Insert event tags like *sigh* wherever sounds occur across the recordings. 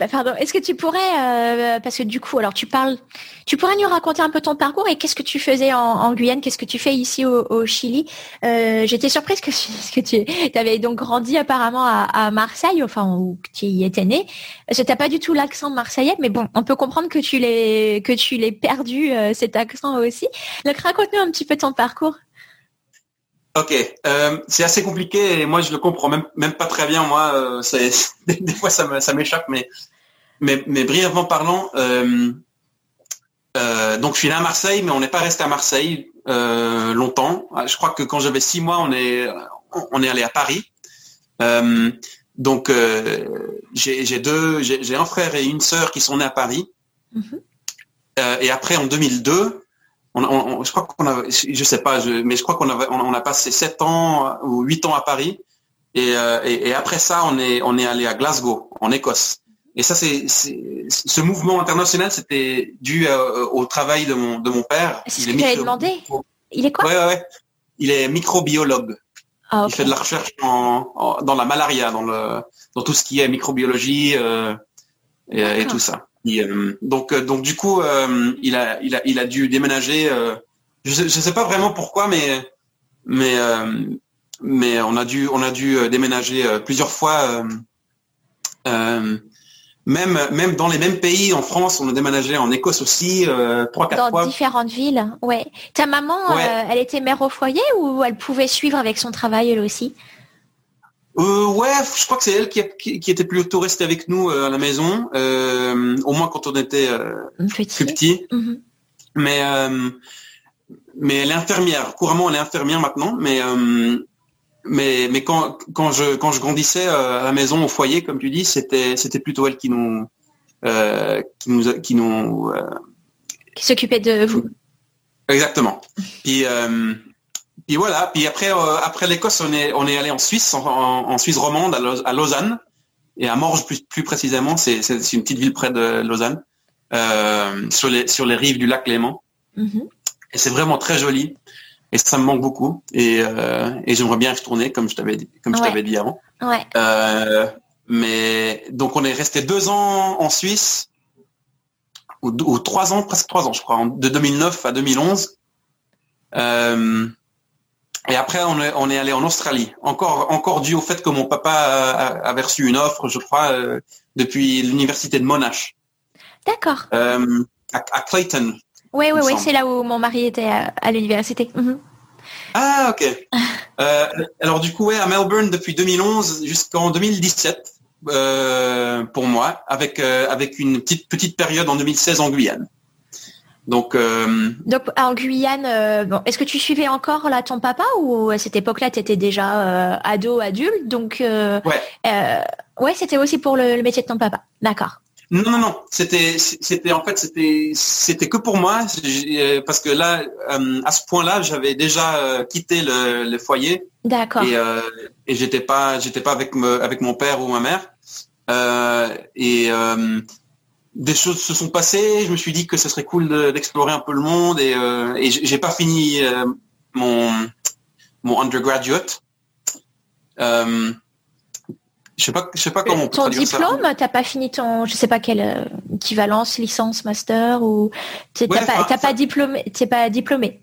bah, pardon. Est-ce que tu pourrais, parce que du coup, alors tu parles, tu pourrais nous raconter un peu ton parcours et qu'est-ce que tu faisais en, Guyane, qu'est-ce que tu fais ici au, Chili? J'étais surprise que, *laughs* que tu avais donc grandi apparemment à, Marseille, enfin où tu y étais né. Je n'as pas du tout l'accent marseillais, mais bon, on peut comprendre que tu l'es que tu perdu cet accent aussi. Donc raconte-nous un petit peu ton parcours. Ok, euh, c'est assez compliqué et moi je le comprends même, pas très bien. Moi, euh, *laughs* des, fois ça m'échappe, mais, mais, mais brièvement parlant, euh, donc je suis né à Marseille, mais on n'est pas resté à Marseille longtemps. Je crois que quand j'avais six mois, on est on est allé à Paris. donc j'ai deux, j'ai un frère et une sœur qui sont nés à Paris. Mm-hmm. et après en 2002, on, je crois qu'on a, je sais pas, mais je crois qu'on on, a passé sept ans ou huit ans à Paris, euh, et, et, après ça, on est, on est allé à Glasgow, en Écosse. Et ça, c'est, ce mouvement international, c'était dû euh, au travail de mon, de mon père. C'est ce que demandé. Il est quoi ouais, ouais, Il est microbiologue. Ah, Il fait de la recherche en, dans la malaria, dans le, dans tout ce qui est microbiologie euh, et, et, tout ça. Euh, donc, euh, donc du coup, euh, il a, il a, il a dû déménager. je sais, sais pas vraiment pourquoi, mais, mais, mais on a dû, on a dû déménager plusieurs fois. Même, même dans les mêmes pays, en France, on a déménagé en Écosse aussi, trois, quatre fois. Dans différentes villes, ouais. Ta maman, elle était mère au foyer ou elle pouvait suivre avec son travail elle aussi? Euh, ouais, je crois que c'est elle qui, qui, était plutôt restée avec nous euh, à la maison, euh, au moins quand on était plus petit. Mhm. Mais mais elle est infirmière. Couramment, elle est infirmière maintenant. Mais mais mais quand quand je quand je grandissais à la maison au foyer, comme tu dis, c'était c'était plutôt elle qui nous qui nous qui nous qui s'occupait de vous. Exactement. Puis puis voilà. Puis après, euh, après l'Écosse, on est, on est allé en Suisse, en, Suisse romande, à, Lausanne, et à Morges plus, plus précisément. C'est, une petite ville près de Lausanne, euh, sur les, sur les rives du lac Léman. Mm-hmm. Et c'est vraiment très joli. Et ça me manque beaucoup. Et, euh, et j'aimerais bien retourner, comme je t'avais dit, comme je t'avais dit avant. Ouais. mais donc on est resté deux ans en Suisse, ou, ou, trois ans, presque trois ans, je crois, de 2009 à 2011. Euh, et après, on est, on est allé en Australie, encore, encore dû au fait que mon papa avait reçu une offre, je crois, euh, depuis l'université de Monash. D'accord. Euh, à, Clayton. Oui, oui, oui, c'est là où mon mari était à, l'université. Mhm. Ah, ok. *laughs* Euh, alors du coup, ouais, à Melbourne depuis 2011 jusqu'en 2017 pour moi, avec avec une petite petite période en 2016 en Guyane. Donc, euh, Donc en Guyane, euh, bon, est-ce que tu suivais encore là ton papa ou à cette époque-là, tu étais déjà euh, ado, adulte? Donc, ouais, ouais c'était aussi pour le, métier de ton papa. D'accord. Non, non, non. C'était, c'était en fait, c'était, c'était que pour moi, parce que là, à ce point-là, j'avais déjà quitté le, foyer. D'accord. Et, et j'étais pas, j'étais pas avec avec mon père ou ma mère. et des choses se sont passées. Je me suis dit que ce serait cool d'explorer un peu le monde et, euh, et j'ai pas fini euh, mon mon undergraduate. Je sais pas, je sais pas comment. Ton diplôme, t'as pas fini ton, je sais pas quelle euh, équivalence, licence, master ou t'as pas, pas diplômé, t'es pas diplômé.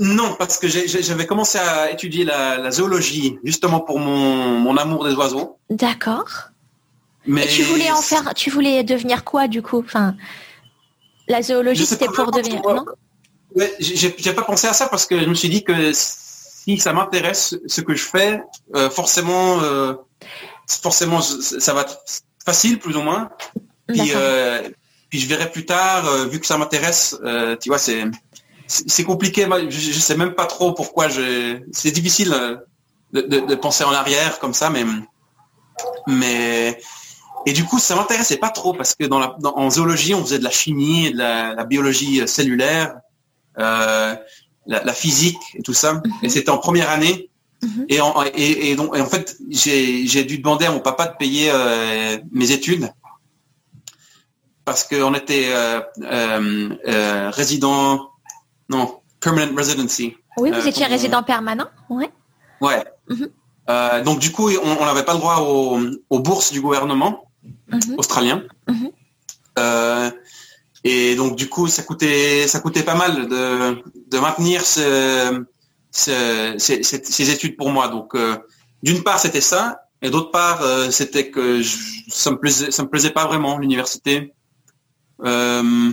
Non, parce que j'avais commencé à étudier la, la, zoologie justement pour mon, mon amour des oiseaux. D'accord. Mais tu voulais en faire, tu voulais devenir quoi du coup? Enfin, la zoologie c'était pour devenir, non? Ouais, j'ai pas pensé à ça parce que je me suis dit que si ça m'intéresse ce que je fais, euh, forcément, euh, forcément ça va être facile plus ou moins. Puis, euh, puis je verrai plus tard, vu que ça m'intéresse, tu vois, c'est c'est compliqué. Je, je, sais même pas trop pourquoi je. C'est difficile de, de, de, penser en arrière comme ça, mais mais et du coup, ça m'intéressait pas trop parce que dans la, en zoologie, on faisait de la chimie, de la, biologie cellulaire, euh, la, physique et tout ça. Et c'était en première année. Mhm. Et, en, et, donc, en fait, j'ai dû demander à mon papa de payer euh, mes études parce qu'on était euh, euh, résident, non, permanent residency. Oui, vous étiez résident permanent, ouais. Ouais. Mhm. donc du coup, on n'avait pas le droit aux, aux bourses du gouvernement. mhm. australien. Et donc du coup, ça coûtait, ça coûtait pas mal de, de maintenir ce, ces, études pour moi. Donc, d'une part, c'était ça, et d'autre part, c'était que ça me plaisait, ça me plaisait pas vraiment l'université. Euh,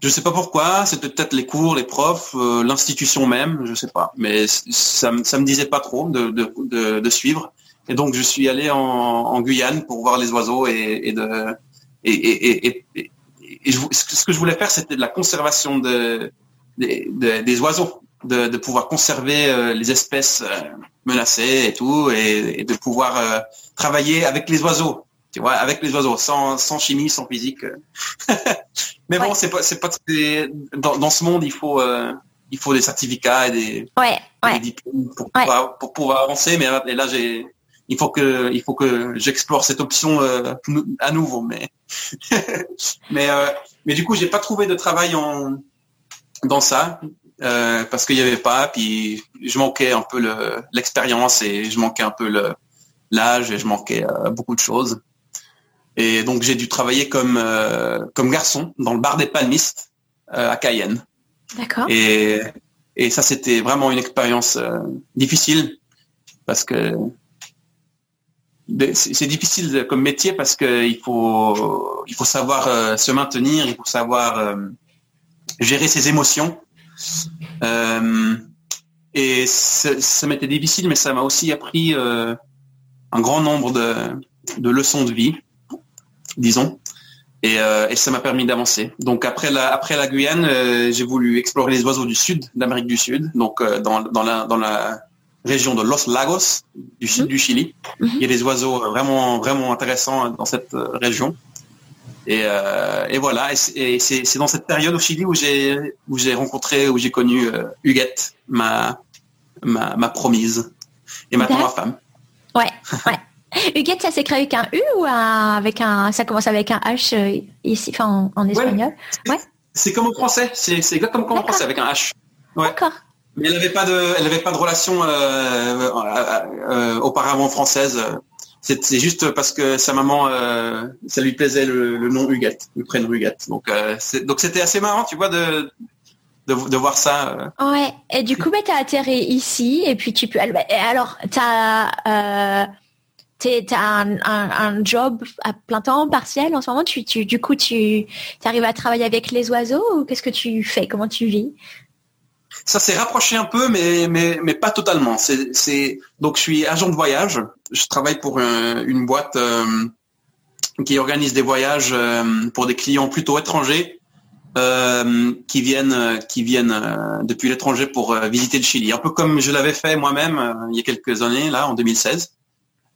je sais pas pourquoi, c'était peut-être les cours, les profs, euh, l'institution même, je sais pas. Mais ça, ça me disait pas trop de, de, de, suivre. Et donc je suis allé en, Guyane pour voir les oiseaux et, et de et, et, et, et ce que je voulais faire, c'était de la conservation de, des oiseaux, de, de, pouvoir conserver euh, les espèces euh, menacées et tout, et, de pouvoir travailler avec les oiseaux tu vois, avec les oiseaux, sans, sans chimie, sans physique. *laughs* Mais bon, c'est pas, c'est pas dans, dans, ce monde, il faut, euh, il faut des certificats et des, ouais, des diplômes pour, pouvoir, pour pouvoir avancer. Mais là, là j'ai, il faut que, il faut que j'explore cette option euh, à nouveau. Mais, *laughs* mais, euh, mais du coup, j'ai pas trouvé de travail en, dans ça. Parce qu'il y avait pas, puis je manquais un peu l'expérience et je manquais un peu l'âge et je manquais beaucoup de choses. Et donc j'ai dû travailler comme euh, comme garçon dans le bar des palmistes euh, à Cayenne. D'accord. Et et ça c'était vraiment une expérience euh, difficile parce que c'est difficile comme métier parce que il faut il faut savoir se maintenir, il faut savoir gérer ses émotions. Et ça m'était difficile, mais ça m'a aussi appris un grand nombre de, de leçons de vie disons. Euh, et, ça m'a permis d'avancer. Donc après la, après la Guyane, euh, j'ai voulu explorer les oiseaux du sud, d'Amérique du Sud, donc euh, dans, dans, la, dans la région de Los Lagos, du sud mhm. du Chili. Mhm. Il y a des oiseaux vraiment, vraiment intéressants dans cette région. Et, et voilà, et c'est dans cette période au Chili où j'ai où j'ai rencontré, où j'ai connu Huguette, ma, ma, ma promise, et maintenant ma femme. Ouais, ouais. *laughs* Huguette, ça s'écrit avec un U ou avec un, ça commence avec un H euh, ici, enfin en, espagnol? Ouais. C'est comme en français, c'est exactement comme en français avec un H. D'accord. Mais elle n'avait pas de, elle avait pas de relation euh, euh, auparavant française. C'est juste parce que sa maman, ça lui plaisait le, nom Huguette, le prénom Huguette. Donc donc c'était assez marrant, tu vois, de de, voir ça. Ouais. Et du coup, bah, tu as atterri ici et puis tu peux. Alors, tu as tu as un, job à plein temps, partiel en ce moment tu, tu Du coup, tu arrives à travailler avec les oiseaux ou qu'est-ce que tu fais? Comment tu vis? Ça s'est rapproché un peu, mais, mais, mais pas totalement. C'est, donc je suis agent de voyage. Je travaille pour une boîte euh, qui organise des voyages euh, pour des clients plutôt étrangers euh, qui viennent, qui viennent depuis l'étranger pour visiter le Chili. Un peu comme je l'avais fait moi-même il y a quelques années, là, en 2016.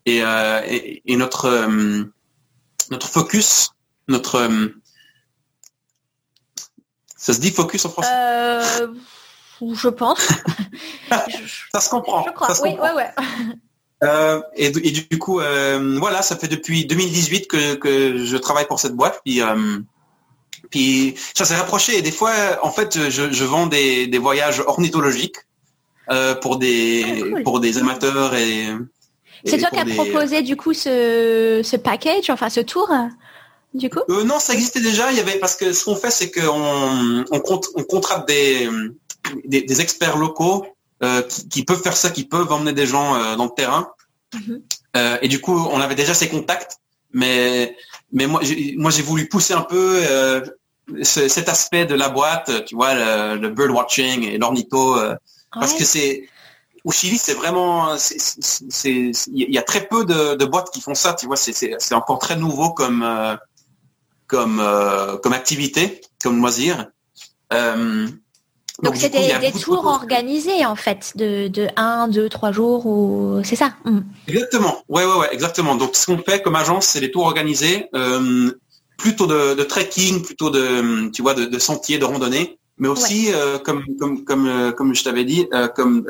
Euh, et, et, notre notre focus, notre ça se dit focus en français? Je pense. *laughs* ça se comprend. Je crois. oui, ouais, ouais. Euh, et, et, du coup, euh, voilà, ça fait depuis 2018 que, que je travaille pour cette boîte. Puis, euh, puis ça s'est rapproché. Et des fois, en fait, je, je vends des, des voyages ornithologiques pour des ah, pour des amateurs et c'est toi qui as proposé du coup ce, ce package, enfin ce tour du coup? Euh, Non, ça existait déjà. Il y avait parce que ce qu'on fait, c'est qu'on on, on contrate des, des, experts locaux euh, qui, peuvent faire ça, qui peuvent emmener des gens euh, dans le terrain. Mhm. et du coup, on avait déjà ces contacts, mais mais moi, j'ai, moi j'ai voulu pousser un peu cet aspect de la boîte, tu vois, le, bird watching et l'ornitho, parce que c'est au Chili, c'est vraiment, il y a très peu de, boîtes qui font ça. Tu vois, c'est encore très nouveau comme euh, comme euh, comme activité, comme loisir. Euh, donc c'était des, tours organisés en fait, de, de 1, 2, 3 jours ou c'est ça mm. Exactement, ouais, ouais, ouais, exactement. Donc ce qu'on fait comme agence, c'est des tours organisés, plutôt de, trekking, plutôt de, tu vois, de, de sentiers, de randonnée mais aussi euh, comme comme comme euh, comme je t'avais dit euh, comme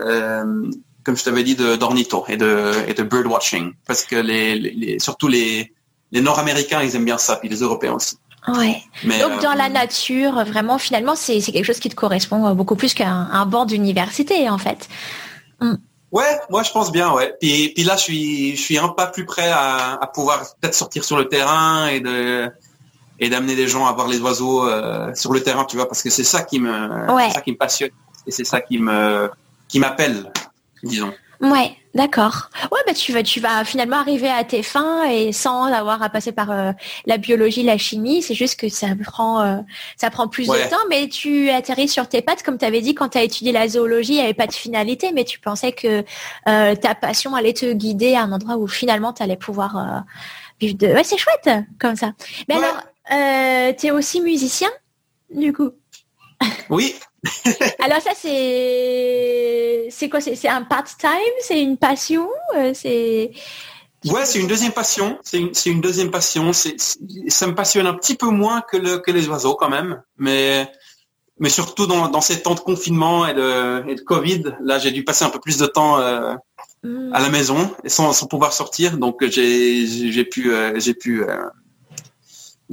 comme je t'avais dit de d'ornitho et de et de bird watching parce que les, les surtout les les Nord-Américains ils aiment bien ça puis les Européens aussi. Ouais. Donc dans la nature, vraiment, finalement, c'est quelque chose qui te correspond beaucoup plus qu'un un banc d'université, en fait. Mm. Ouais, moi je pense bien, ouais. Puis, puis là, je suis, je suis un pas plus près à, à pouvoir peut-être sortir sur le terrain et de et d'amener des gens à voir les oiseaux euh, sur le terrain, tu vois, parce que c'est ça qui me, Ouais. ça qui me passionne et c'est ça qui me, qui m'appelle, disons. Ouais, d'accord. Ouais, bah tu vas, tu vas finalement arriver à tes fins et sans avoir à passer par euh, la biologie, la chimie. C'est juste que ça prend, euh, ça prend plus Ouais. de temps, mais tu atterris sur tes pattes, comme tu avais dit quand tu as étudié la zoologie, il n'y avait pas de finalité, mais tu pensais que euh, ta passion allait te guider à un endroit où finalement tu allais pouvoir euh, vivre de. Ouais, c'est chouette comme ça. Mais Ouais. alors, euh, tu es aussi musicien, du coup? Oui, Alors ça c'est c'est quoi? C'est c'est un part-time c'est une passion? Euh, c'est ouais, c'est une deuxième passion. C'est une, c'est une deuxième passion. Ça me passionne un petit peu moins que le, que les oiseaux quand même, mais mais surtout dans, dans ces temps de confinement et de, et de Covid, là j'ai dû passer un peu plus de temps euh, Hmm. à la maison et sans, sans pouvoir sortir. Donc j'ai j'ai pu euh, j'ai pu euh,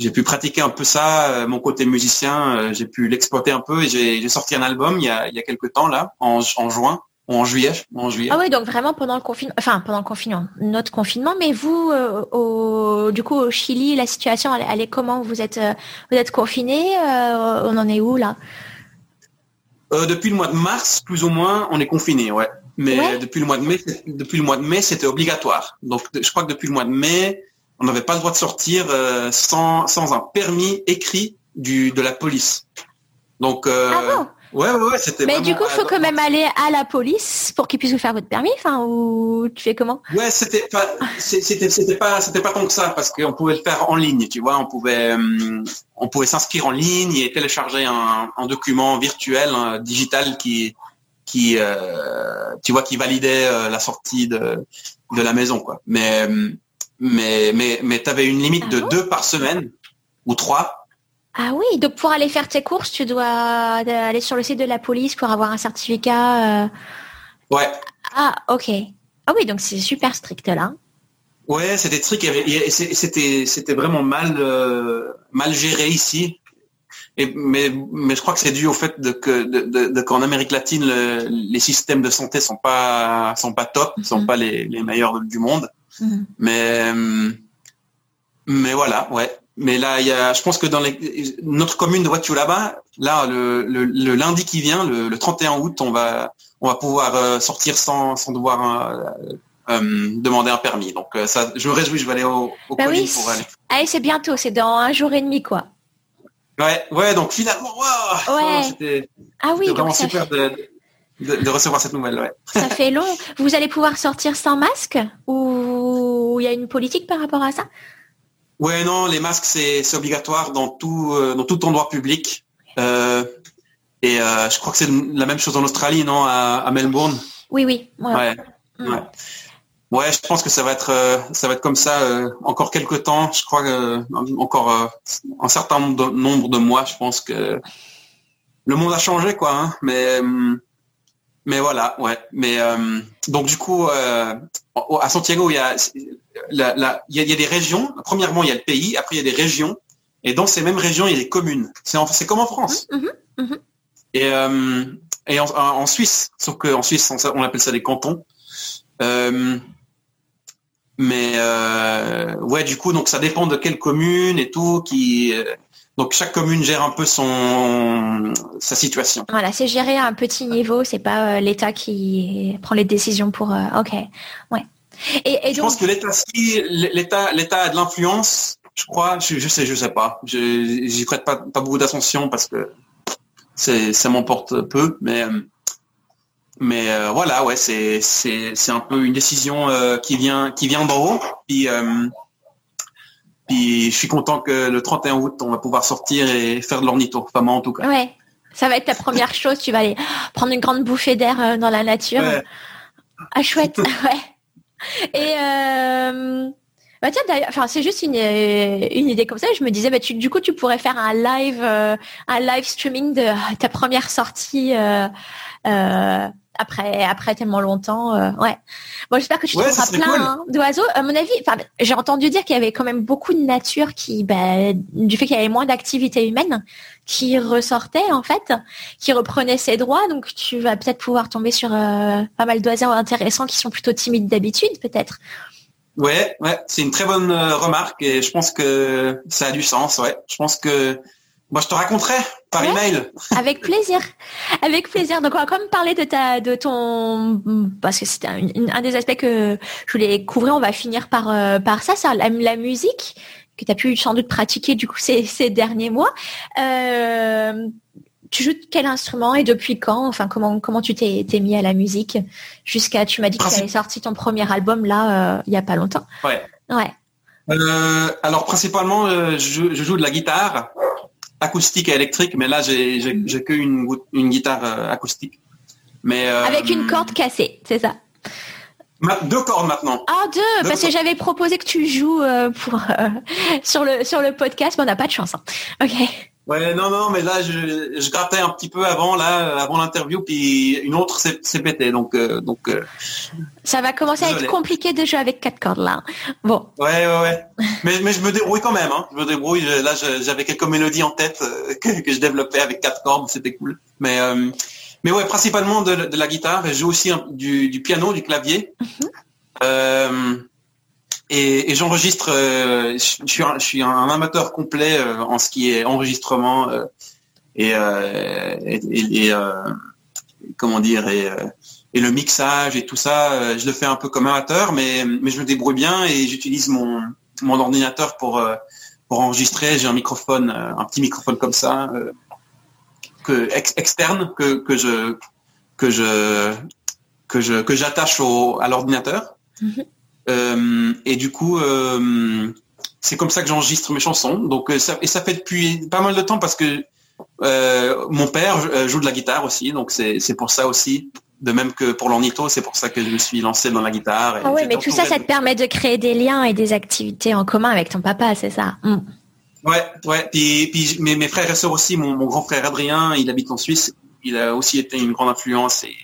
j'ai pu pratiquer un peu ça, euh, mon côté musicien, euh, j'ai pu l'exploiter un peu et j'ai sorti un album il y a il y a quelques temps là en, en juin ou en juillet en juillet. ah oui donc vraiment pendant le confinement enfin pendant le confinement notre confinement mais vous euh, au du coup au Chili la situation elle, elle est comment? Vous êtes euh, vous êtes confiné euh, on en est où là? Depuis le mois de mars plus ou moins on est confiné ouais. Mais Ouais. depuis le mois de mai depuis le mois de mai c'était obligatoire. Donc je crois que depuis le mois de mai on n'avait pas le droit de sortir euh, sans sans un permis écrit du de la police. Donc euh, ah bon? ouais ouais, ouais c'était mais du coup faut quand même aller à la police pour qu'ils puissent vous faire votre permis enfin ou tu fais comment? Ouais, c'était pas, c'était, c'était pas, c'était pas tant que ça parce qu'on pouvait le faire en ligne, tu vois, on pouvait, hum, on pouvait s'inscrire en ligne et télécharger un, un document virtuel, digital qui, qui, euh, tu vois, qui validait euh, la sortie de, de la maison, quoi. Mais, mais, mais, mais t'avais une limite Ah de bon deux par semaine ou trois. Ah oui, donc pour aller faire tes courses, tu dois aller sur le site de la police pour avoir un certificat. euh. Ouais. Ah, ok. Ah oui, donc c'est super strict là. Ouais, c'était c'est- C'était, c'était vraiment mal, euh, mal géré ici. Et, mais, mais je crois que c'est dû au fait de que, de, de- de qu'en Amérique latine, le- les systèmes de santé sont pas, sont pas top, sont Mhm. pas les, les meilleurs du monde. Mhm. Mais, hum, mais voilà, ouais. Mais là, il y a, je pense que dans les, notre commune de Wachulaba, là, le, le, le lundi qui vient, le, le 31 août, on va, on va pouvoir euh, sortir sans, sans devoir euh, euh, demander un permis. Donc euh, ça, je me réjouis, je vais aller au, au Bah oui, pour aller. Allez, c'est bientôt, c'est dans un jour et demi quoi. Ouais, ouais. Donc finalement, Ouais. c'était Ah oui, vraiment super de, de, de recevoir cette nouvelle. Ouais. ça fait long. *laughs* Vous allez pouvoir sortir sans masque ou il y a une politique par rapport à ça? Ouais, non, les masques c'est obligatoire dans tout euh, dans tout endroit public. Euh, et euh, je crois que c'est la même chose en Australie, non, à, à Melbourne? Oui, oui. ouais. Ouais. Mm. Ouais. Ouais, je pense que ça va être ça va être comme ça encore quelques temps. Je crois que encore un certain nombre de, nombre de mois. Je pense que le monde a changé, quoi. hein. mais mais voilà, ouais. Mais donc du coup, à Santiago, il y a il y a, il y a des régions. Premièrement, il y a le pays. Après, il y a des régions. Et dans ces mêmes régions, il y a des communes. C'est comme en France. Mhm, mhm. Et, euh, et en, en Suisse, sauf qu'en Suisse, on, on appelle ça des cantons. Euh, mais euh, ouais, du coup, donc ça dépend de quelle commune et tout. Qui donc chaque commune gère un peu son sa situation. Voilà, c'est géré à un petit niveau, c'est pas l'État qui prend les décisions pour. ok, ouais. Et, et Je pense que l'État, si l'État, l'État a de l'influence, je crois, je, je sais, je sais pas. Je j'y prête pas, pas beaucoup d'attention parce que c'est ça m'emporte peu, mais euh, mais euh, voilà, ouais, c'est c'est c'est un peu une décision euh, qui vient qui vient d'en haut. Puis euh, puis je suis content que le 31 août, on va pouvoir sortir et faire de l'ornitho, enfin moi en tout cas. ouais, ça va être ta première chose. Tu vas aller prendre une grande bouffée d'air dans la nature. Ouais. Ah chouette, *laughs* ouais. *laughs* Et euh, bah tiens, enfin c'est juste une une idée comme ça. Je me disais, bah tu, du coup, tu pourrais faire un live, euh, un live streaming de ta première sortie euh, euh, après après tellement longtemps. Euh, ouais. Bon, j'espère que tu trouveras plein hein, d'oiseaux. À mon avis, enfin, j'ai entendu dire qu'il y avait quand même beaucoup de nature qui, bah, du fait qu'il y avait moins d'activité humaine, qui ressortait en fait, qui reprenait ses droits. Donc, tu vas peut-être pouvoir tomber sur euh, pas mal d'oiseaux intéressants qui sont plutôt timides d'habitude, peut-être. Ouais, ouais, c'est une très bonne euh, remarque et je pense que ça a du sens. Ouais, je pense que moi, je te raconterai par email. Avec plaisir, avec plaisir. Donc on va quand même parler de ta, de ton, parce que c'était un, des aspects que je voulais couvrir. On va finir par euh, par ça, ça la, musique que tu as pu sans doute pratiquer du coup ces, ces derniers mois. Euh, tu joues quel instrument et depuis quand? Enfin, comment comment tu t'es mis à la musique? Jusqu'à tu m'as dit que tu avais sorti ton premier album là euh, il y a pas longtemps. Ouais. Ouais. Euh, alors principalement, euh, je, je, joue de la guitare acoustique et électrique, mais là j'ai j'ai que une, une guitare euh, acoustique. Mais avec une corde cassée, c'est ça? deux cordes maintenant. Ah deux, parce que j'avais proposé que tu joues pour *laughs* sur le sur le podcast, mais on n'a pas de chance. Hein. Ok. Ouais, non, non, mais là, je, je grattais un petit peu avant, là, avant l'interview, puis une autre s'est pété, donc, euh, donc. Euh, ça va commencer à être compliqué de jouer avec quatre cordes là. Bon. Ouais, ouais, ouais. mais, mais je me débrouille quand même. Hein. Je me débrouille. Là, j'avais quelques mélodies en tête euh, que, que, je développais avec quatre cordes, c'était cool. Mais, mais ouais, principalement de, de, la guitare. Je joue aussi du, du, piano, du clavier. Mm et, j'enregistre. Euh, je, suis un, amateur complet euh, en ce qui est enregistrement euh, et, comment dire et, le mixage et tout ça. je le fais un peu comme amateur, mais mais je me débrouille bien et j'utilise mon mon ordinateur pour pour enregistrer. J'ai un microphone, un petit microphone comme ça, que externe que que je que je que je que j'attache à l'ordinateur. Euh, et du coup, euh, c'est comme ça que j'enregistre mes chansons. Donc, euh, ça, et ça fait depuis pas mal de temps parce que mon père joue de la guitare aussi. Donc, c'est pour ça aussi. De même que pour l'ornito, c'est pour ça que je me suis lancé dans la guitare. ah oui, mais tout ça, ça te permet de créer des liens et des activités en commun avec ton papa, c'est ça? Mm. Ouais, ouais. Puis, puis mes, mes, frères et sœurs aussi, mon, mon, grand frère Adrien, il habite en Suisse. Il a aussi été une grande influence et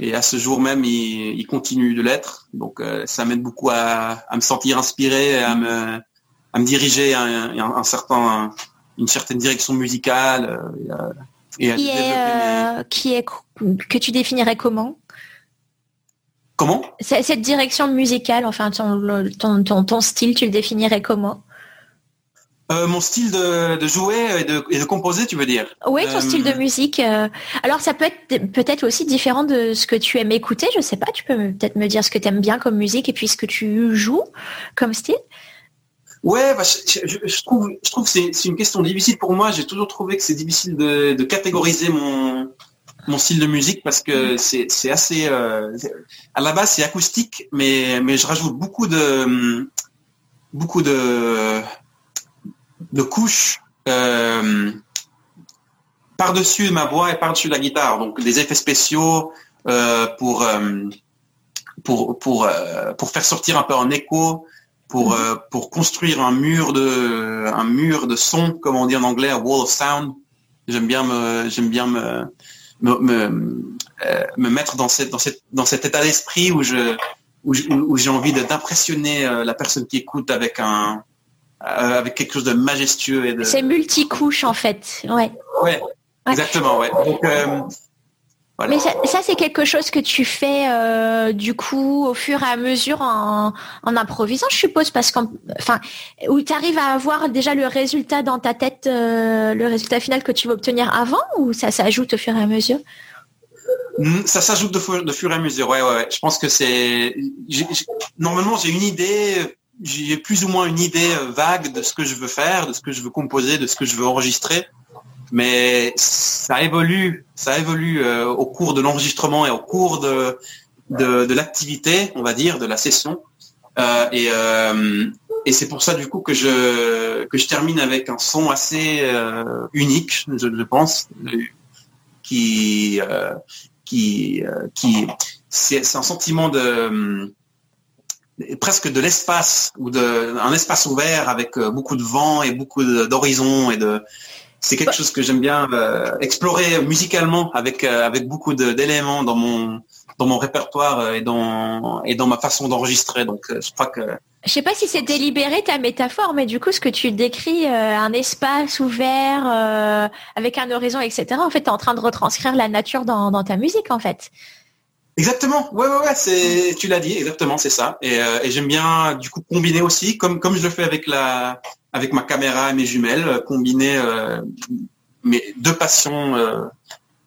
et à ce jour même, il, continue de l'être. Donc, euh, ça m'aide beaucoup à, me sentir inspiré, à me, à me diriger à un, certain, une certaine direction musicale. Euh, et à, qui, est, euh, qui est que tu définirais comment? Comment? Cette direction musicale, enfin ton, ton, ton, ton style, tu le définirais comment? Euh, mon style de, jouer et de, composer, tu veux dire? Oui, ton style de euh, musique. Euh, alors, ça peut être peut-être aussi différent de ce que tu aimes écouter. Je sais pas. Tu peux peut-être me dire ce que tu aimes bien comme musique et puis ce que tu joues comme style? Ouais, bah, je, trouve, je trouve que c'est une question difficile pour moi. J'ai toujours trouvé que c'est difficile de, catégoriser mon mon style de musique parce que mm. c'est assez à la base c'est acoustique, mais mais je rajoute beaucoup de beaucoup de de couches euh, par-dessus ma voix et par-dessus la guitare. Donc des effets spéciaux euh, pour, euh, pour, pour, pour faire sortir un peu en écho, pour, mhm. pour construire un mur de un mur de son, comme on dit en anglais, a wall of sound. J'aime bien me j'aime bien me me, me, mettre dans cette dans cette dans cet état d'esprit où je où j'ai envie d'impressionner la personne qui écoute avec un euh, avec quelque chose de majestueux et de. C'est multicouche en fait, ouais. Ouais, exactement, ouais. Donc, euh, voilà. Mais ça, ça c'est quelque chose que tu fais euh, du coup au fur et à mesure en, en improvisant, je suppose, parce qu'en, enfin, où tu arrives à avoir déjà le résultat dans ta tête, le résultat final que tu veux obtenir avant, ou ça s'ajoute au fur et à mesure? Hmm, ça s'ajoute de, de, fur et à mesure, ouais, ouais. ouais. Je pense que c'est. Normalement, j'ai une idée j'ai plus ou moins une idée euh, vague de ce que je veux faire, de ce que je veux composer, de ce que je veux enregistrer. Mais ça évolue, ça évolue euh, au cours de l'enregistrement et au cours de, de, de l'activité, on va dire, de la session. Euh, et, euh, et c'est pour ça du coup que je que je termine avec un son assez euh, unique, je, pense, qui qui qui c'est un sentiment de presque de l'espace ou de un espace ouvert avec euh, beaucoup de vent et beaucoup d'horizons et de c'est quelque chose que j'aime bien explorer musicalement avec avec beaucoup d'éléments dans mon dans mon répertoire et dans et dans ma façon d'enregistrer. Donc je crois que je sais pas si c'est délibéré ta métaphore, mais du coup, ce que tu décris, un espace ouvert avec un horizon, etc. En fait, tu es en train de retranscrire la nature dans, dans ta musique, en fait. Exactement. Ouais, ouais, ouais. C'est, tu l'as dit. Exactement, c'est ça. Et, euh, et j'aime bien du coup combiner aussi, comme comme je le fais avec la, avec ma caméra et mes jumelles, euh, combiner euh, mes deux passions. Euh,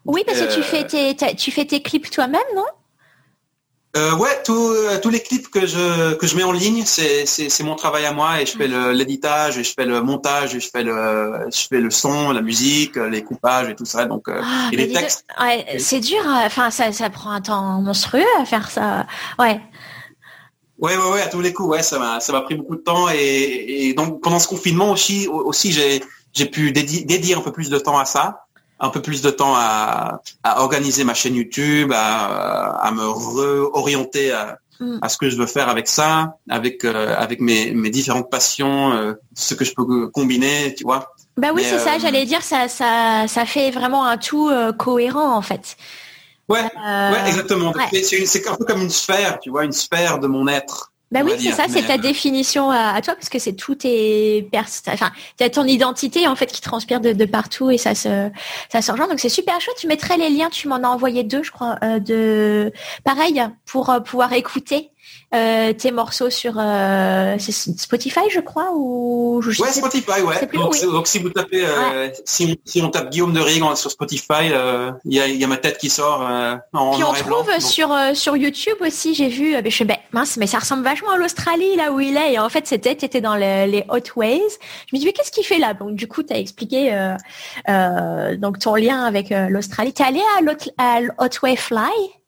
oui, parce que tu fais tes, tu fais tes clips toi-même, non? Euh, ouais, euh, tous les clips que je que je mets en ligne, c'est mon travail à moi et je fais l'éditage et je fais le montage et je fais le je fais le son, la musique, les coupages et tout ça. Donc euh, ah, et les textes. Ouais, c'est dur. Euh, enfin, ça ça prend un temps monstrueux à faire ça. Ouais. Ouais, ouais, ouais, à tous les coups, ouais, ça m'a, ça m'a pris beaucoup de temps et, et donc pendant ce confinement aussi, aussi j'ai, j'ai pu dédier, dédier un peu plus de temps à ça un peu plus de temps à, organiser ma chaîne YouTube, à, me réorienter mm. à, ce que je veux faire avec ça, avec euh, avec mes, différentes passions, euh, ce que je peux combiner, tu vois. Bah oui, c'est ça. Euh, j'allais dire ça, ça, ça fait vraiment un tout cohérent en fait. Ouais, ouais, exactement. C'est un peu comme une sphère, tu vois, une sphère de mon être. Bah oui, c'est ça, c'est ta définition à, toi, parce que c'est tout tes enfin, tu as ton identité en fait qui transpire de, partout et ça se, ça se rejoint. Donc c'est super chouette. Tu mettrais les liens, tu m'en as envoyé deux, je crois, euh, de pareil pour euh, pouvoir écouter euh, tes morceaux sur euh, Spotify, je crois, ou je ouais, Spotify, ouais. donc, si vous tapez, euh, si, on tape Guillaume de Rig sur Spotify, il y a, ma tête qui sort. en Puis on trouve sur sur YouTube aussi, j'ai vu. je fais ben, mince, mais ça ressemble vachement à l'Australie là où il est. Et en fait, c'était était dans les Hot Ways. Je me dis mais qu'est-ce qu'il fait là? Donc du coup, tu as expliqué donc ton lien avec l'Australie. T'es allé à, à Hot Way Fly?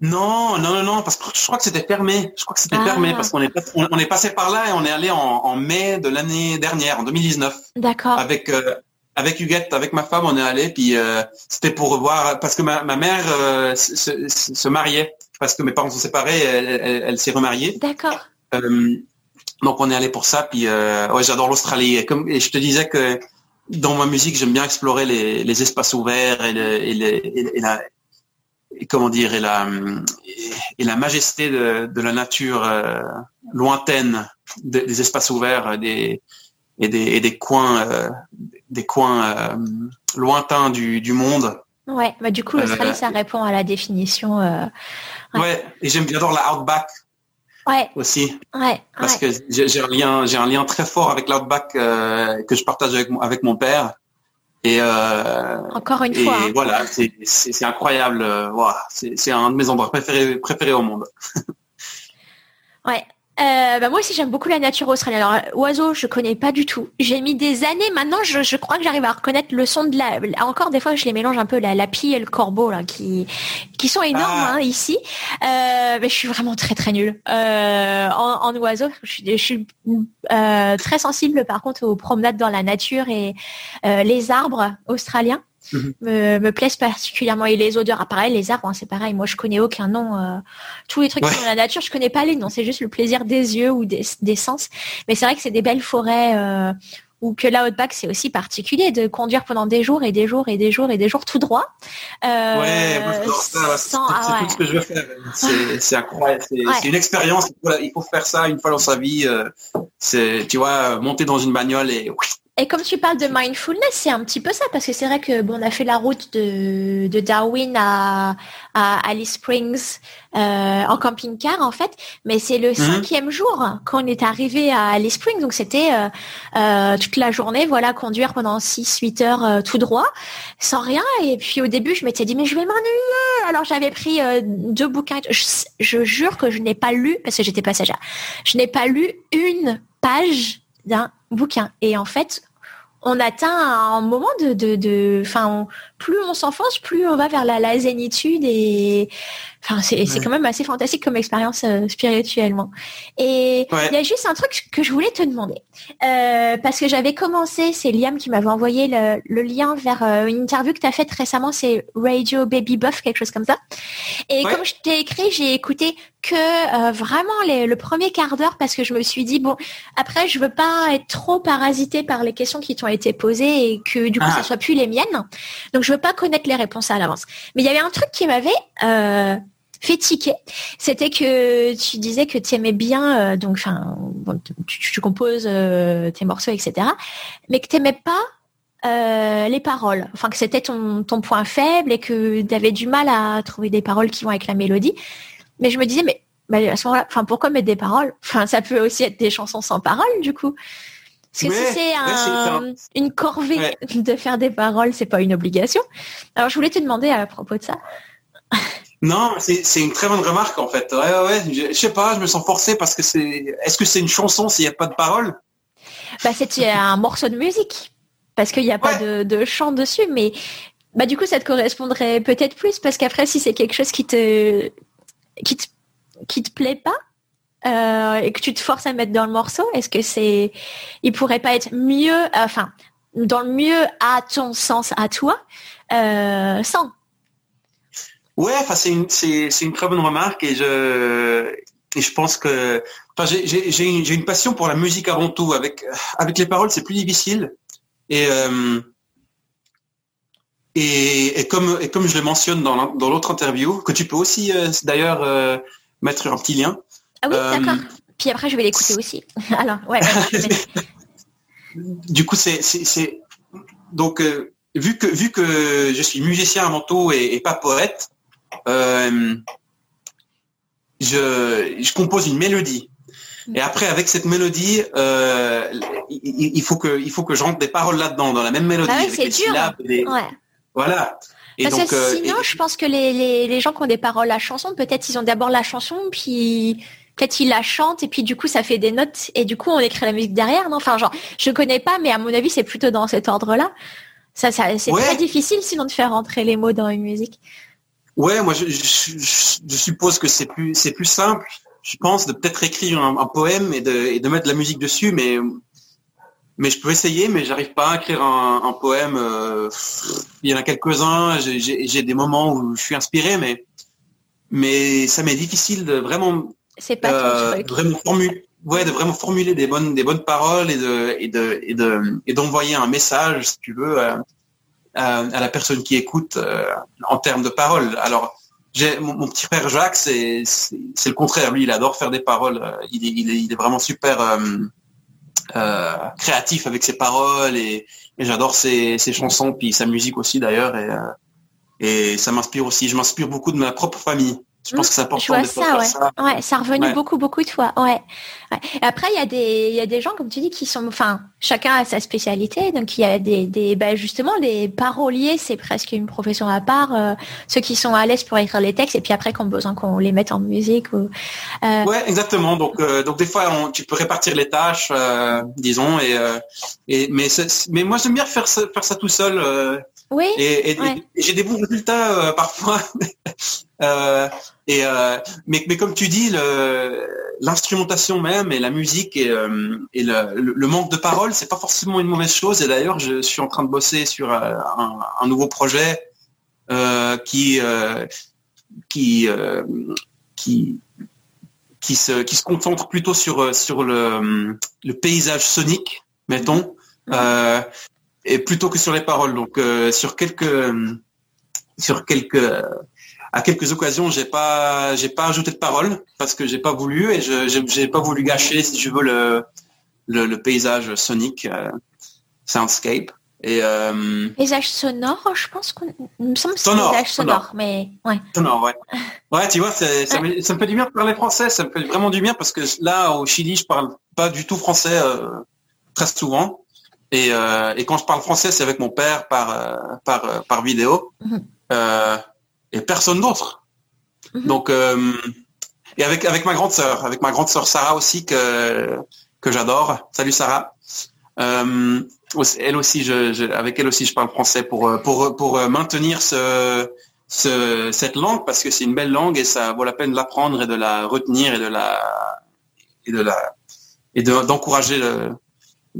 Non, non, non, non, parce que je crois que c'était fermé. Je crois que c'était fermé ah. parce qu'on est, on, est passé par là et on est allé en, mai de l'année dernière, en 2019. D'accord. Avec euh, avec Huguette, avec ma femme, on est allé. Puis euh, c'était pour voir parce que ma, ma mère euh, se, se, mariait parce que mes parents sont séparés. Elle, elle, s'est remariée. D'accord. donc on est allé pour ça. Puis ouais, j'adore l'Australie. Et comme et je te disais que dans ma musique, j'aime bien explorer les, les espaces ouverts et, le, et, les, et la comment dire et la et la majesté de, la nature euh, lointaine des, espaces ouverts des et des, et des coins euh, des coins euh, lointains du, du monde ouais bah du coup l'Australie ça répond à la définition ouais. et j'aime j'adore la outback ouais. aussi ouais, parce que j'ai un lien j'ai un lien très fort avec l'outback que je partage avec, avec mon père et euh, encore une fois. Hein. Voilà, c'est incroyable. Euh, voilà, c'est un de mes endroits préférés préférés au monde. ouais, euh, bah moi aussi j'aime beaucoup la nature australienne. Alors oiseaux, je connais pas du tout. J'ai mis des années maintenant. Je, je crois que j'arrive à reconnaître le son de la. Encore des fois, je les mélange un peu la, la pie et le corbeau là, qui qui sont énormes ah. hein, ici. Euh, mais je suis vraiment très très nulle euh, en, en oiseaux. Je suis, je suis euh, très sensible par contre aux promenades dans la nature et euh, les arbres australiens. Mhm. me, me, plaisent particulièrement. Et les odeurs, pareil, les arbres, hein, c'est pareil. Moi, je connais aucun nom. Euh, tous les trucs qui sont dans la nature, je connais pas les noms. C'est juste le plaisir des yeux ou des, des sens. Mais c'est vrai que c'est des belles forêts. Euh, ou que la Outback, c'est aussi particulier de conduire pendant des jours et des jours et des jours et des jours tout droit. Euh, ouais, c'est ah tout ce que je veux faire. C'est incroyable. C'est une expérience. Il faut faire ça une fois dans sa vie. Euh, c'est, tu vois, monter dans une bagnole et et comme tu parles de mindfulness, c'est un petit peu ça, parce que c'est vrai que bon, on a fait la route de, de Darwin à, à Alice Springs euh, en camping-car en fait, mais c'est le mhm. cinquième jour qu'on est arrivé à Alice Springs, donc c'était euh, euh, toute la journée, voilà, conduire pendant 6-8 heures tout droit, sans rien. Et puis au début, je m'étais dit mais je vais m'ennuyer. Alors j'avais pris deux bouquins. Je, je jure que je n'ai pas lu parce que j'étais passagère. Je n'ai pas lu une page d'un bouquin. Et en fait, on atteint un moment de, de, de, enfin, plus on s'enfonce, plus on va vers la, la zénitude et Enfin, c'est quand même assez fantastique comme expérience euh, spirituellement. Et il y a juste un truc que je voulais te demander. Euh, parce que j'avais commencé, c'est Liam qui m'avait envoyé le, lien vers euh, une interview que tu as faite récemment, c'est Radio Baby Buff, quelque chose comme ça. Et comme je t'ai écrit, j'ai écouté que vraiment le premier quart d'heure parce que je me suis dit, bon, après, je veux pas être trop parasité par les questions qui t'ont été posées et que du coup, ça ah. soit plus les miennes. Donc, je veux pas connaître les réponses à l'avance. Mais il y avait un truc qui m'avait fait tiquer, c'était que tu disais que tu aimais bien, euh, donc enfin, tu, composes euh, tes morceaux, etc., mais que tu n'aimais pas euh, les paroles, enfin que c'était ton, ton point faible et que tu avais du mal à trouver des paroles qui vont avec la mélodie. Mais je me disais, mais, à ce moment-là, enfin pourquoi mettre des paroles? Enfin, ça peut aussi être des chansons sans paroles, du coup. Parce que si c'est une corvée *laughs* de faire des paroles, c'est pas une obligation. Alors je voulais te demander à propos de ça. Non, c'est une très bonne remarque en fait. Ouais, ouais, Je, sais pas, je me sens forcé parce que c'est. Est-ce que c'est une chanson s'il n'y a pas de paroles? Bah c'est un morceau de musique parce qu'il n'y a pas de, chant dessus, mais bah du coup ça te correspondrait peut-être plus parce qu'après si c'est quelque chose qui te qui te qui te plaît pas euh, et que tu te forces à mettre dans le morceau, est-ce que c'est il pourrait pas être mieux, enfin dans le mieux à ton sens à toi euh, sans? Ouais, enfin c'est une c'est une très bonne remarque et je et je pense que enfin j'ai une, passion pour la musique avant tout. Avec avec les paroles c'est plus difficile et euh, et, et, comme et comme je le mentionne dans dans l'autre interview que tu peux aussi euh, d'ailleurs euh, mettre un petit lien. Ah oui, d'accord. Puis après je vais l'écouter aussi. *laughs* Alors ouais. *laughs* du coup c'est c'est donc vu que vu que je suis musicien avant tout et pas poète, euh, je, je, compose une mélodie. Mm. Et après, avec cette mélodie, euh, il, faut que, il faut que je rentre des paroles là-dedans, dans la même mélodie. Ah c'est dur. Voilà. Et Parce que euh, sinon, je pense que les, les, les, gens qui ont des paroles à chanson, peut-être ils ont d'abord la chanson, puis peut-être ils la chantent, et puis du coup ça fait des notes, et du coup on écrit la musique derrière. Non, enfin genre, je connais pas, mais à mon avis c'est plutôt dans cet ordre-là. Ça, ça c'est très difficile sinon de faire rentrer les mots dans une musique. Ouais, moi je, je, suppose que c'est plus c'est plus simple, je pense, de peut-être écrire un, poème et de, et de mettre de la musique dessus, mais mais je peux essayer, mais j'arrive pas à écrire un, un poème. Euh, il y en a quelques-uns, j'ai des moments où je suis inspiré, mais mais ça m'est difficile de vraiment c'est pas euh, vraiment formuler ouais de vraiment formuler des bonnes des bonnes paroles et de et de et de et d'envoyer un message si tu veux à, la personne qui écoute euh, en termes de paroles. Alors, j'ai mon, petit frère Jacques, c'est le contraire. Lui, il adore faire des paroles. Il est, il est, vraiment super euh, créatif avec ses paroles et, j'adore ses, chansons, puis sa musique aussi d'ailleurs. Et, et ça m'inspire aussi. Je m'inspire beaucoup de ma propre famille. Je pense que c'est important de ça, ouais. ça. Ouais, ça a revenu beaucoup, beaucoup de fois. Ouais. Après, il y a des, il y a des gens, comme tu dis, qui sont, enfin, chacun a sa spécialité. Donc, il y a des, des bah, justement, les paroliers, c'est presque une profession à part. Euh, ceux qui sont à l'aise pour écrire les textes et puis après, qu'on besoin qu'on les mette en musique. Ou, euh... Ouais, exactement. Donc, euh, donc des fois, tu peux répartir les tâches, disons, et, et mais, mais moi, j'aime bien faire ça, faire ça tout seul. Oui. Et, j'ai des bons résultats *laughs* parfois. Euh, et euh, mais, mais comme tu dis, l'instrumentation même et la musique et, euh, et le, le, manque de paroles, c'est pas forcément une mauvaise chose. Et d'ailleurs, je suis en train de bosser sur un, un nouveau projet qui qui qui qui se qui se concentre plutôt sur sur le, le paysage sonique, mettons, mmh. et plutôt que sur les paroles. Donc sur quelques sur quelques à quelques occasions, j'ai pas, j'ai pas ajouté de paroles parce que j'ai pas voulu et je, j'ai pas voulu gâcher, si je veux, le, le, paysage sonique, euh, soundscape. Et euh, paysage sonore, je pense qu'on me semble que c'est paysage sonore, mais ouais. Sonore, ouais. Ouais, tu vois, ça, me, ça, me, fait du bien de parler français, ça me fait vraiment du bien parce que là, au Chili, je parle pas du tout français euh, très souvent. Et, et quand je parle français, c'est avec mon père par par par vidéo. Mm et personne d'autre. Mhm. Donc euh, et avec avec ma grande sœur, avec ma grande sœur Sarah aussi que que j'adore. Salut Sarah. Euh, elle aussi, je, avec elle aussi, je parle français pour pour pour maintenir ce cette langue parce que c'est une belle langue et ça vaut la peine de l'apprendre et de la retenir et de la et de la et d'encourager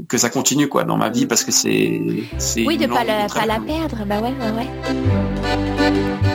que ça continue quoi dans ma vie parce que c'est oui de pas la, pas la perdre bah ouais ouais ouais